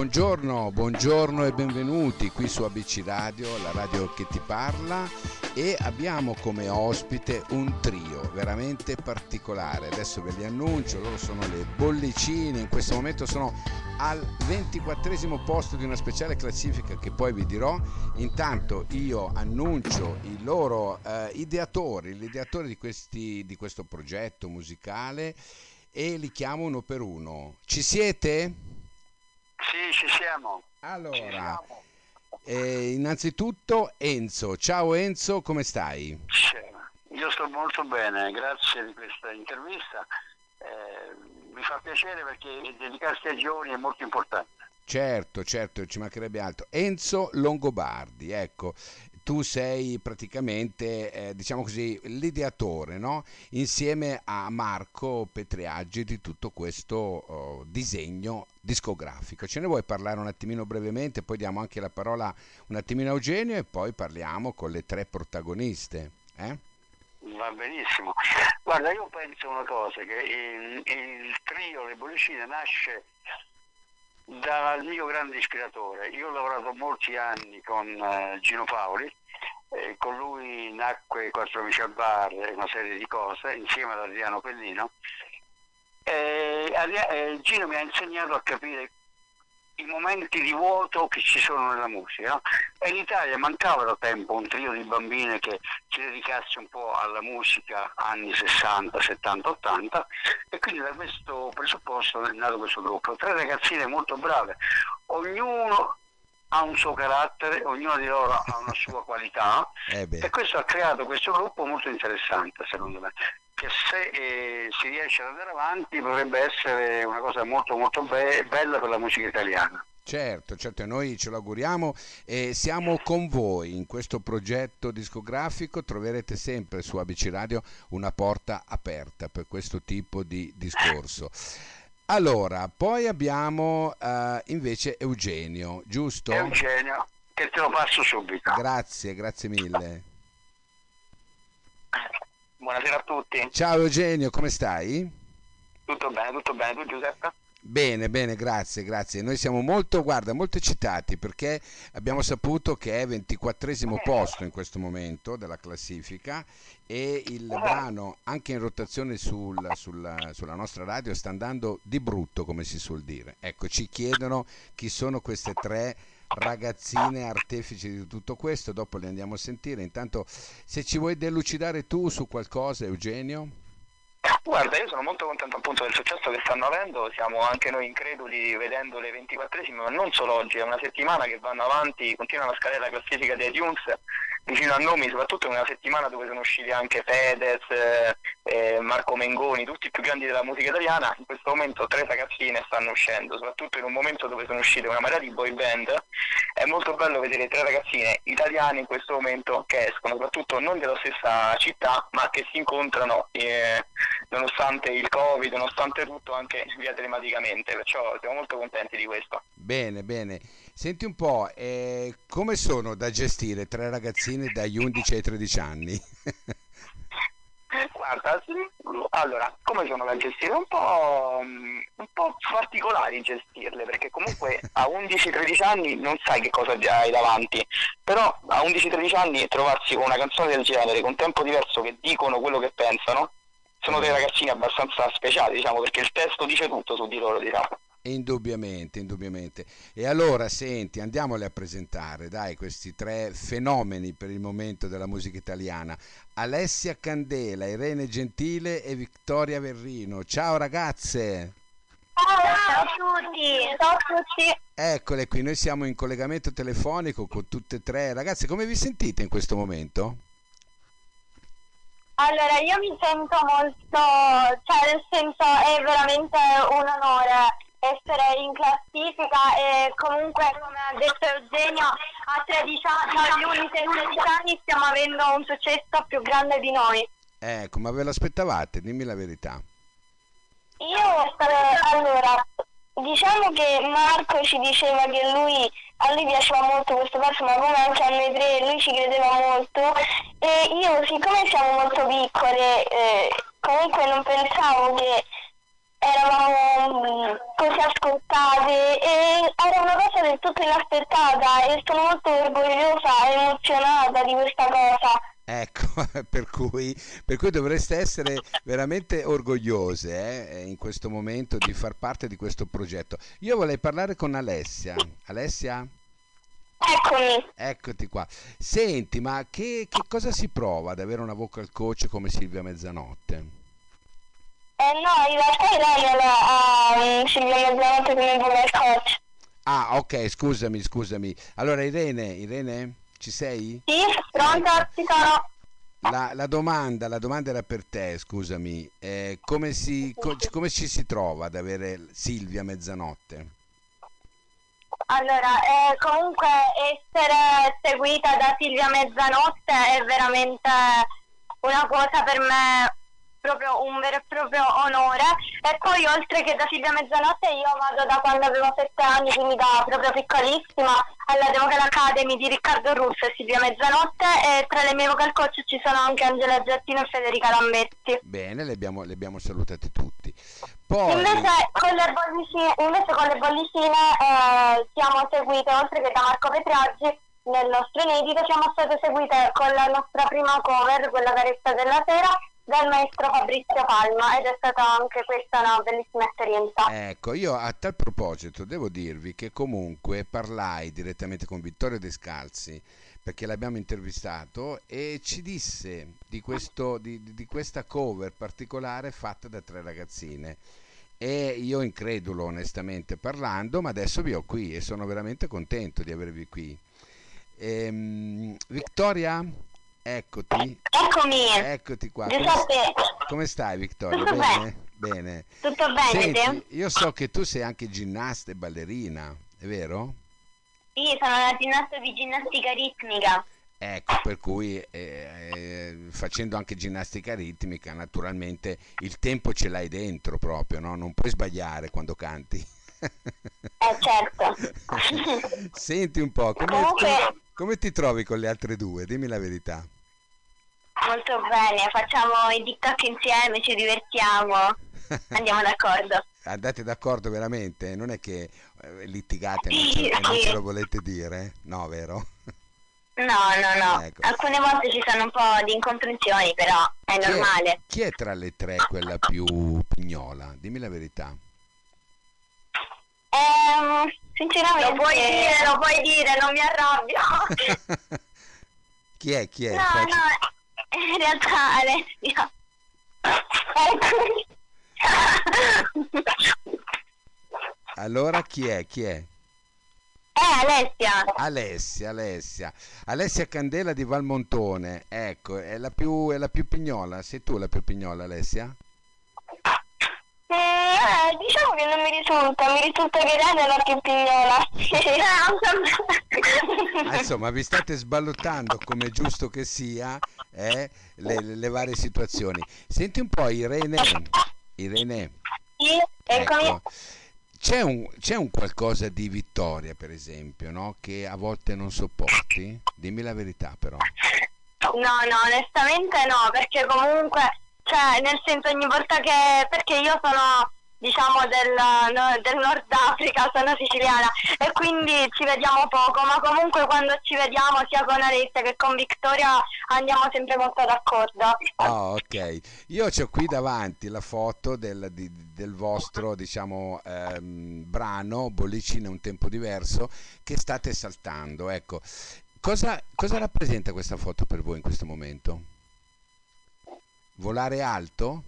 buongiorno, buongiorno e benvenuti qui su ABC Radio, la radio che ti parla e abbiamo come ospite un trio veramente particolare. Adesso ve li annuncio, loro sono le bollicine, in questo momento sono al 24 posto di una speciale classifica che poi vi dirò. Intanto io annuncio i loro eh, ideatori, gli ideatori di, questi, di questo progetto musicale e li chiamo uno per uno. Ci siete? Sì, ci siamo. Allora, Ci siamo. eh, innanzitutto Enzo. Ciao Enzo, come stai? Io sto molto bene, grazie di questa intervista. Eh, mi fa piacere perché dedicarsi ai giovani è molto importante. Certo, certo, ci mancherebbe altro. Enzo Longobardi, ecco, tu sei praticamente, eh, diciamo così, l'ideatore, no? Insieme a Marco Petriaggi di tutto questo oh, disegno discografico. Ce ne vuoi parlare un attimino brevemente, poi diamo anche la parola un attimino a Eugenio e poi parliamo con le tre protagoniste. Eh? Va benissimo. Guarda, io penso una cosa, che il, il trio Le Bollicine nasce dal mio grande ispiratore. Io ho lavorato molti anni con eh, Gino Paoli, eh, con lui nacque Quattro Amici al Bar e una serie di cose, insieme ad Adriano Pellino. Eh, Gino mi ha insegnato a capire i momenti di vuoto che ci sono nella musica. E in Italia mancava da tempo un trio di bambine che si dedicasse un po' alla musica anni 60, 70, 80 e quindi da questo presupposto è nato questo gruppo. Tre ragazzine molto brave, ognuno ha un suo carattere, ognuno di loro ha una sua qualità Eh e questo ha creato questo gruppo molto interessante secondo me che se eh, si riesce ad andare avanti potrebbe essere una cosa molto molto be- bella per la musica italiana. Certo, certo, noi ce lo auguriamo e siamo con voi in questo progetto discografico, troverete sempre su ABC Radio una porta aperta per questo tipo di discorso. Allora, poi abbiamo eh, invece Eugenio, giusto? Eugenio, che te lo passo subito. Grazie, grazie mille. Buonasera a tutti, Ciao Eugenio, come stai? tutto bene, tutto bene, tu Giuseppe? Bene, bene, grazie, grazie. Noi siamo molto, guarda, molto eccitati perché abbiamo saputo che è 24 posto in questo momento della classifica e il brano anche in rotazione sul- sulla, sulla nostra radio sta andando di brutto, come si suol dire. Ecco, ci chiedono chi sono queste tre ragazzine artefici di tutto questo, dopo le andiamo a sentire. Intanto, se ci vuoi delucidare tu su qualcosa, Eugenio? Guarda, io sono molto contento appunto del successo che stanno avendo, siamo anche noi increduli vedendo le 24esime, ma non solo oggi, è una settimana che vanno avanti, continuano a scalare la classifica di iTunes vicino a nomi, soprattutto in una settimana dove sono usciti anche Fedez, eh, eh, Marco Mengoni, tutti i più grandi della musica italiana, in questo momento tre ragazzine stanno uscendo, soprattutto in un momento dove sono uscite una marea di boy band, è molto bello vedere tre ragazzine italiane in questo momento che escono, soprattutto non della stessa città, ma che si incontrano eh, nonostante il Covid, nonostante tutto anche via telematicamente, perciò siamo molto contenti di questo. Bene, bene. Senti un po', eh, come sono da gestire tre ragazzine dagli 11 ai 13 anni? Guarda, sì, allora, come sono da gestire? Un po', mm, un po' particolari gestirle, perché comunque a 11-13 anni non sai che cosa hai davanti, però a 11-13 anni trovarsi con una canzone del genere, con tempo diverso che dicono quello che pensano, sono dei ragazzini abbastanza speciali, diciamo, perché il testo dice tutto su di loro, diciamo. Indubbiamente, indubbiamente. E allora, senti, andiamoli a presentare, dai, questi tre fenomeni per il momento della musica italiana. Alessia Candela, Irene Gentile e Vittoria Verrino. Ciao ragazze! Ciao a tutti! Ciao a tutti! Eccole qui, noi siamo in collegamento telefonico con tutte e tre. Ragazze, come vi sentite in questo momento? Allora, io mi sento molto, cioè nel senso è veramente un onore essere in classifica e comunque come ha detto Eugenio a 13 anni, no, agli 11 e 13 anni stiamo avendo un successo più grande di noi. Ecco, ma ve l'aspettavate? Dimmi la verità. Io, allora, diciamo che Marco ci diceva che lui, a lui piaceva molto questo pezzo, ma come anche a noi tre, lui ci credeva molto. E io, siccome siamo molto piccole, eh, comunque non pensavo che eravamo mm, così anche ascoltati e era una cosa del tutto inaspettata e sono molto orgogliosa e emozionata di questa cosa. Ecco, per cui, per cui dovreste essere veramente orgogliose eh, in questo momento di far parte di questo progetto. Io vorrei parlare con Alessia. Alessia? Eccomi. Eccoti qua. Senti, ma che, che cosa si prova ad avere una vocal coach come Silvia Mezzanotte? No, in realtà Irene ha um, Silvia Mezzanotte come vocal coach. Ah, ok, scusami, scusami. Allora, Irene, Irene, ci sei? Sì, pronta, ci sono. La, la domanda, la domanda era per te, scusami. Eh, come, si, co- come ci si trova ad avere Silvia Mezzanotte? Allora, eh, comunque essere seguita da Silvia Mezzanotte è veramente una cosa per me proprio un vero e proprio onore. E poi oltre che da Silvia Mezzanotte io vado da quando avevo sette anni quindi da proprio piccolissima alla Devocal Academy di Riccardo Russo e Silvia Mezzanotte. E tra le mie vocal coach ci sono anche Angela Giattino e Federica Lambetti. Bene, le abbiamo, le abbiamo salutate tutti. Poi, invece con le bollicine, invece con le bollicine eh, siamo seguite oltre che da Marco Petraggi nel nostro inedito siamo state seguite con la nostra prima cover quella carezza della sera dal maestro Fabrizio Palma ed è stata anche questa una bellissima esperienza. ecco, io a tal proposito devo dirvi che comunque parlai direttamente con Vittorio Descalzi perché l'abbiamo intervistato e ci disse di, questo, di, di questa cover particolare fatta da tre ragazzine. E io incredulo onestamente parlando, ma adesso vi ho qui e sono veramente contento di avervi qui. Ehm, Vittoria, eccoti. Eccomi, Eccoti qua. Come, Giuseppe, come stai Vittoria? Tutto Bene? Bene. tutto bene? Senti, io so che tu sei anche ginnasta e ballerina, è vero? Sì, sono una ginnasta di ginnastica ritmica. Ecco, per cui eh, eh, facendo anche ginnastica ritmica, naturalmente il tempo ce l'hai dentro proprio, no? Non puoi sbagliare quando canti. Eh certo. Senti un po', come, Comunque- come ti trovi con le altre due? Dimmi la verità. Molto bene, facciamo i TikTok insieme, ci divertiamo, andiamo d'accordo. Andate d'accordo veramente? Non è che eh, litigate e non, Sì, ce, e non sì. ce lo volete dire? No, vero? No, no, no. Ecco. Alcune volte ci sono un po' di incomprensioni, però è Chi è- normale. Chi è tra le tre quella più pignola? Dimmi la verità. Ehm, sinceramente... Lo puoi dire, lo puoi dire, non mi arrabbio. chi è? Chi è? no, Facci- no, in realtà Alessia. Allora chi è? Chi è? Eh, Alessia. Alessia, Alessia. Alessia Candela di Valmontone. Ecco, è la più, è la più pignola. Sei tu la più pignola, Alessia? Eh, diciamo che non mi risulta, mi risulta che Irene è la più pignola. Ah, insomma, vi state sballottando come è giusto che sia eh, le, le varie situazioni. Senti un po', Irene. Irene, Sì, ecco, c'è un, c'è un qualcosa di Vittoria, per esempio, no? che a volte non sopporti? Dimmi la verità, però. No, no, onestamente no, perché comunque, cioè, nel senso ogni volta che, perché io sono, diciamo, del, no, del Nord Africa, sono siciliana e quindi ci vediamo poco, ma comunque quando ci vediamo sia con Alessia che con Vittoria andiamo sempre molto d'accordo. Ah, ok. Io ho qui davanti la foto del, di- del vostro, diciamo, ehm, brano Bollicine un tempo diverso che state saltando. Ecco, cosa, cosa rappresenta questa foto per voi in questo momento? Volare alto?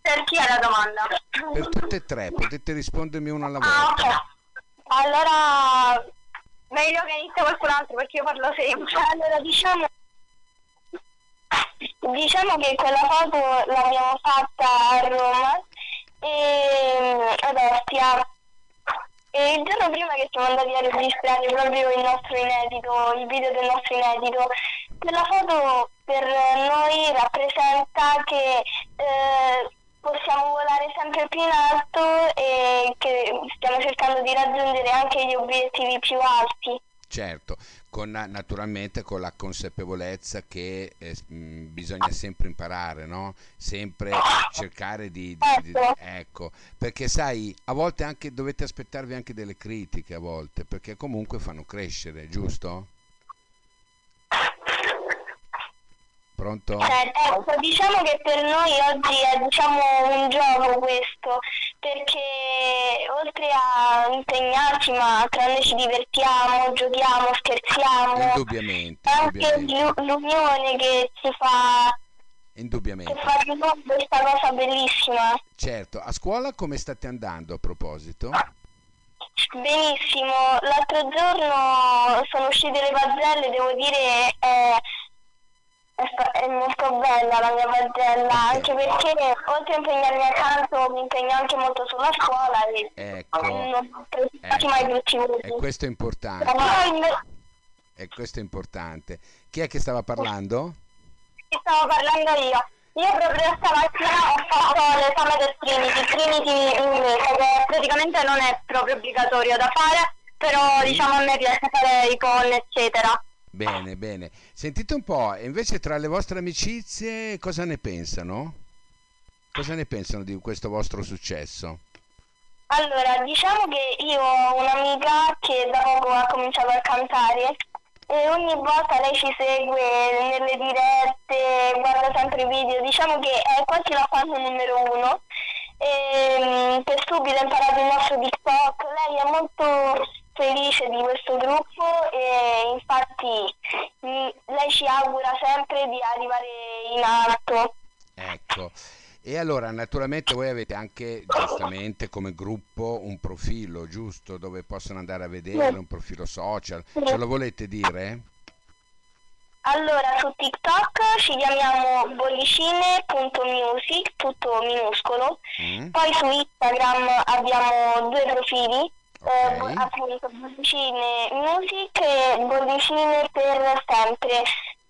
Per chi è la domanda? Per tutte e tre, potete rispondermi uno alla Ah, volta. ok. Allora, meglio che inizia qualcun altro perché io parlo sempre. Allora, diciamo, diciamo che quella foto l'abbiamo fatta a Roma e ad Ostia. E il giorno prima che siamo andati a registrare proprio il nostro inedito, il video del nostro inedito, quella foto per noi rappresenta che eh, possiamo volare sempre più in alto e che stiamo cercando di raggiungere anche gli obiettivi più alti. Certo, con, naturalmente con la consapevolezza che eh, mh, bisogna sempre imparare, no? Sempre cercare di, di, di, Certo. Ecco, perché sai, a volte anche dovete aspettarvi anche delle critiche a volte, perché comunque fanno crescere, giusto? Pronto? Ecco, diciamo che per noi oggi è diciamo, un gioco questo, perché oltre a impegnarci, ma tra noi ci divertiamo, giochiamo, scherziamo, Indubbiamente, anche l'unione che ci fa, che indubbiamente. fa di questa cosa bellissima. Certo, a scuola come state andando a proposito? Benissimo, l'altro giorno sono uscite le pagelle, devo dire è, è, molto bella la mia pagella, anche perché oltre a impegnarmi a canto mi impegno anche molto sulla scuola e Ecco, non preoccuparti mai tutti i e questo è importante, e questo è importante. Chi è che stava parlando? stavo parlando io. Io proprio stamattina ho fatto l'esame del Trinity, Trinity inglese, che praticamente non è proprio obbligatorio da fare, però diciamo a me piace fare i con eccetera. Bene, bene. Sentite un po', invece tra le vostre amicizie cosa ne pensano? Cosa ne pensano di questo vostro successo? Allora, diciamo che io ho un'amica che da poco ha cominciato a cantare e ogni volta lei ci segue nelle dirette, guarda sempre i video, diciamo che è quasi la fan numero uno. E, mm, per subito ha imparato il nostro TikTok, lei è molto felice di questo gruppo e infatti mm, lei ci augura sempre di arrivare in alto. Ecco. E allora, naturalmente voi avete anche giustamente come gruppo un profilo, giusto? Dove possono andare a vedere, un profilo social. Ce lo volete dire? Allora, su TikTok ci chiamiamo bollicine.music, tutto minuscolo. Mm? Poi su Instagram abbiamo due profili, eh, Ok. appunto bollicine music e bollicine per sempre.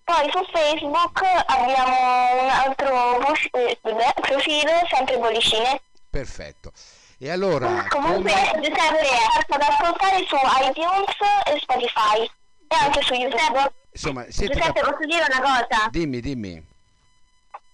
Poi su Facebook abbiamo un altro eh, profilo, sempre bollicine. Perfetto. E allora, Comunque come... Giuseppe è ad ascoltare su iTunes e Spotify e anche su YouTube. Insomma, siete Giuseppe, cap- posso dire una cosa? Dimmi, dimmi.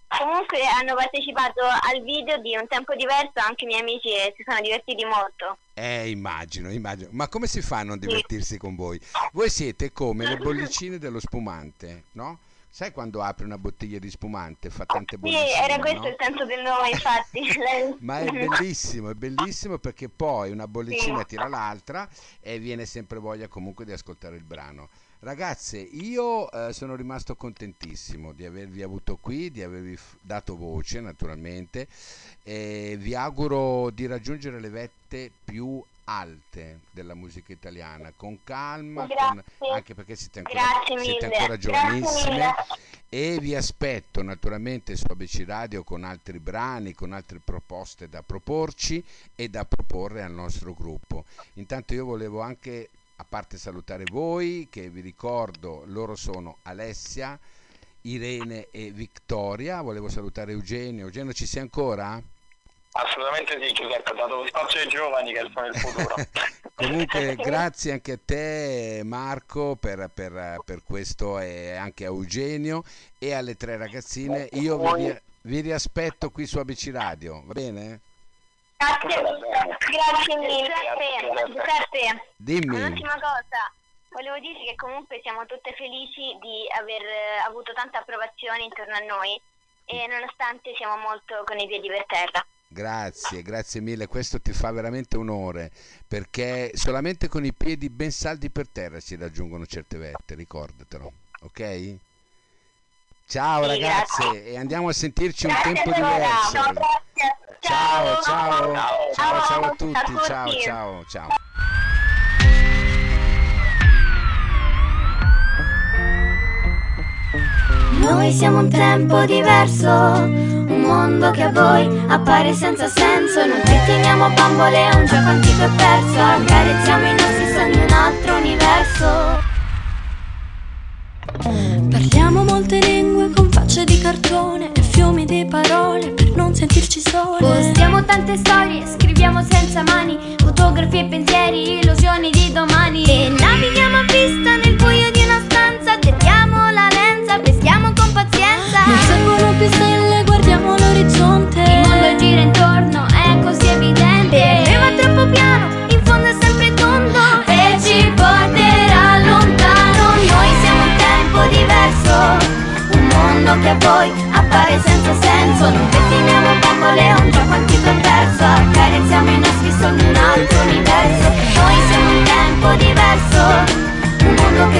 Comunque hanno partecipato al video di un tempo diverso anche i miei amici e si sono divertiti molto. Eh, immagino, immagino. Ma come si fa a non divertirsi con voi? Voi siete come le bollicine dello spumante, no? Sai quando apri una bottiglia di spumante, fa tante Sì, bollicine, era questo no? il senso del nome, infatti. Ma è bellissimo, è bellissimo perché poi una bollicina Sì. tira l'altra e viene sempre voglia comunque di ascoltare il brano. Ragazze, io eh, sono rimasto contentissimo di avervi avuto qui, di avervi f- dato voce naturalmente e vi auguro di raggiungere le vette più alte della musica italiana con calma, con- anche perché siete ancora, siete ancora giovanissime. e vi aspetto naturalmente su ABC Radio con altri brani, con altre proposte da proporci e da proporre al nostro gruppo. Intanto io volevo anche, a parte salutare voi, che vi ricordo, loro sono Alessia, Irene e Vittoria, volevo salutare Eugenio. Eugenio ci sei ancora? Assolutamente sì, Giuseppe, ha dato lo spazio ai giovani che sono il futuro. Comunque grazie anche a te Marco per, per- per questo e anche a Eugenio e alle tre ragazzine. Io vi, vi riaspetto qui su ABC Radio, va bene? Grazie, grazie mille. Giuseppe, Giuseppe, Dimmi. un'ultima cosa. Volevo dirti che comunque siamo tutte felici di aver eh, avuto tanta approvazione intorno a noi e nonostante siamo molto con i piedi per terra. Grazie, grazie mille, questo ti fa veramente onore perché solamente con i piedi ben saldi per terra si raggiungono certe vette, ricordatelo, ok? Ciao Sì, ragazze grazie. e andiamo a sentirci un Grazie tempo ancora. diverso. Grazie. Ciao, ciao, Ciao. ciao, ciao a tutti, ciao, ciao, ciao. Noi siamo un tempo diverso, un mondo che a voi appare senza senso. Non ci teniamo bambole, è un gioco antico e perso. Accarezziamo i nostri sogni in un altro universo. Parliamo molte lingue con facce di cartone e fiumi di parole non sentirci sole. Postiamo tante storie, scriviamo senza mani, fotografie e pensieri,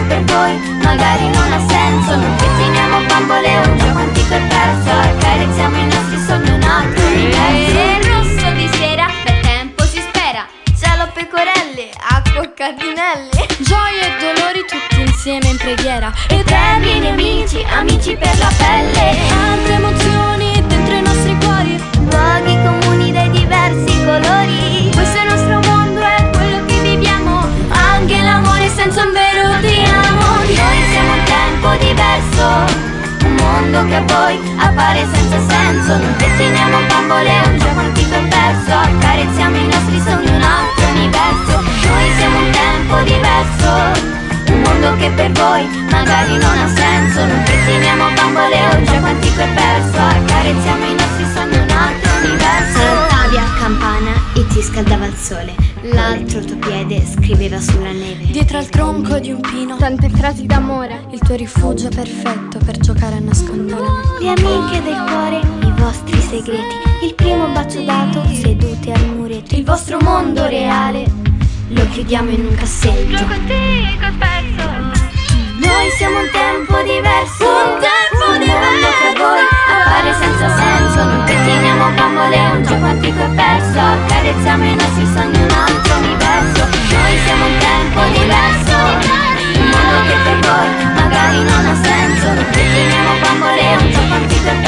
per voi Magari non ha senso. Non pettiniamo bambole Un gioco antico e perso. E i nostri sogni un altro universo. Il rosso di sera per tempo si spera. Cielo pecorelle, Acqua e cardinelli Gioie e dolori Tutti insieme in preghiera. Eterni nemici Amici per la pelle. Altre emozioni Dentro i nostri cuori. Luoghi comuni dai diversi colori. Senso Non pettiniamo bambole, un gioco antico e perso. Accarezziamo i nostri sogni, un altro universo. Noi siamo un tempo diverso. Un mondo che per voi magari non ha senso. Non pettiniamo bambole, è un gioco antico e perso. Accarezziamo i nostri sogni, un altro universo. Saltavi a campana e ti scaldava il sole. L'altro tuo piede scriveva sulla neve. Dietro al tronco di un pino, tante frasi d'amore. Il tuo rifugio perfetto per giocare a nascondere. Le amiche del cuore, i vostri segreti. Il primo bacio dato sedute al muretto Il vostro mondo reale. Lo chiudiamo in un cassetto. Gioco antico ecco e Noi siamo un tempo diverso. Un tempo un diverso mondo che a voi appare senza senso. Non pettiniamo bambole, un gioco antico e perso. Accarezziamo i nostri sogni un altro universo. Noi siamo un tempo diverso. Un mondo che per voi magari non ha senso. Non pettiniamo bambole, un gioco antico e perso